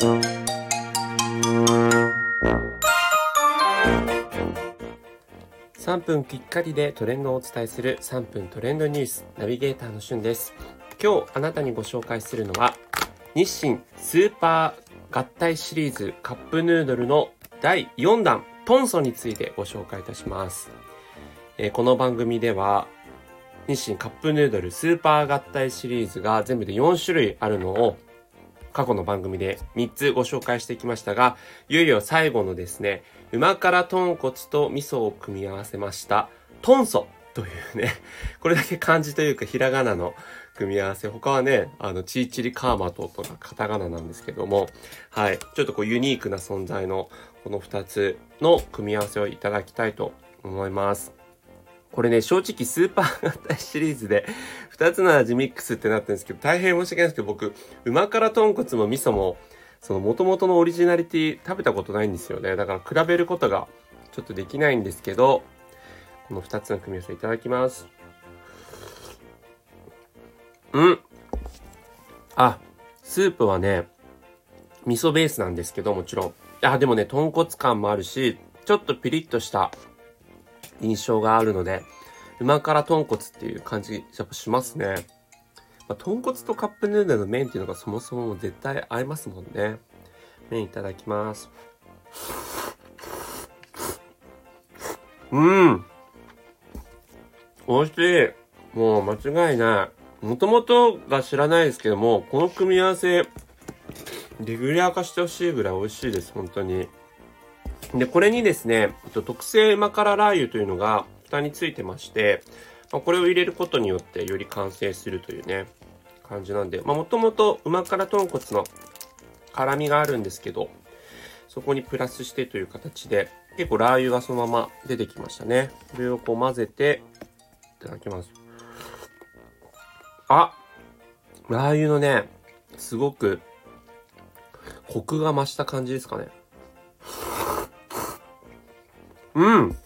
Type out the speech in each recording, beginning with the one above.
3分きっかりでトレンドをお伝えする3分トレンドニュースナビゲーターのしゅんです。今日あなたにご紹介するのは日清スーパー合体シリーズカップヌードルの第4弾トンソについてご紹介いたします、えー、この番組では日清カップヌードルスーパー合体シリーズが全部で4種類あるのを過去の番組で3つご紹介してきましたが、いよいよ最後のですね、旨辛豚骨と味噌を組み合わせました、トンソというね、これだけ漢字というかひらがなの組み合わせ。他はね、あの、チーチリカーマトとかカタカナなんですけども、はい。ちょっとこうユニークな存在のこの2つの組み合わせをいただきたいと思います。これね、正直スーパー型シリーズで2つの味ミックスってなってるんですけど、大変申し訳ないんですけど、僕、旨辛豚骨も味噌も、その元々のオリジナリティ食べたことないんですよね。だから比べることがちょっとできないんですけど、この2つの組み合わせいただきます。うんあ、スープはね、味噌ベースなんですけど、もちろん。あ、でもね、豚骨感もあるし、ちょっとピリッとした印象があるので、旨辛豚骨っていう感じ、やっぱしますね。まあ、豚骨とカップヌードルの麺っていうのがそもそも絶対合いますもんね。麺いただきます。うん。美味しい。もう間違いない。もともとが知らないですけども、この組み合わせ、レギュラー化してほしいぐらい美味しいです、本当に。で、これにですね、特製マカラー油というのが蓋についてまして、ま、これを入れることによってより完成するというね、感じなんで、まあもともと旨辛豚骨の辛みがあるんですけど、そこにプラスしてという形で、結構ラー油がそのまま出てきましたね。これをこう混ぜて、いただきます。あラー油のね、すごく、コクが増した感じですかね。うん。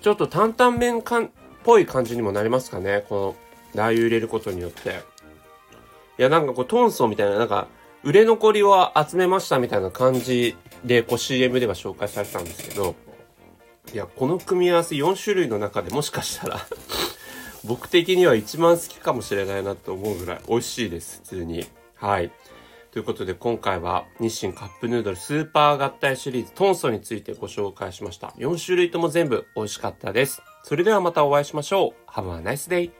ちょっと担々麺かんっぽい感じにもなりますかね。このラー油入れることによって。いや、なんかこう、トンソーみたいな、なんか、売れ残りを集めましたみたいな感じで、こう CM では紹介されてたんですけど、いや、この組み合わせ4種類の中でもしかしたら僕的には一番好きかもしれないなと思うぐらい美味しいです、普通に。はい。ということで今回は日清カップヌードルスーパー合体シリーズトンソについてご紹介しました。4種類とも全部美味しかったです。それではまたお会いしましょう。Have a nice day!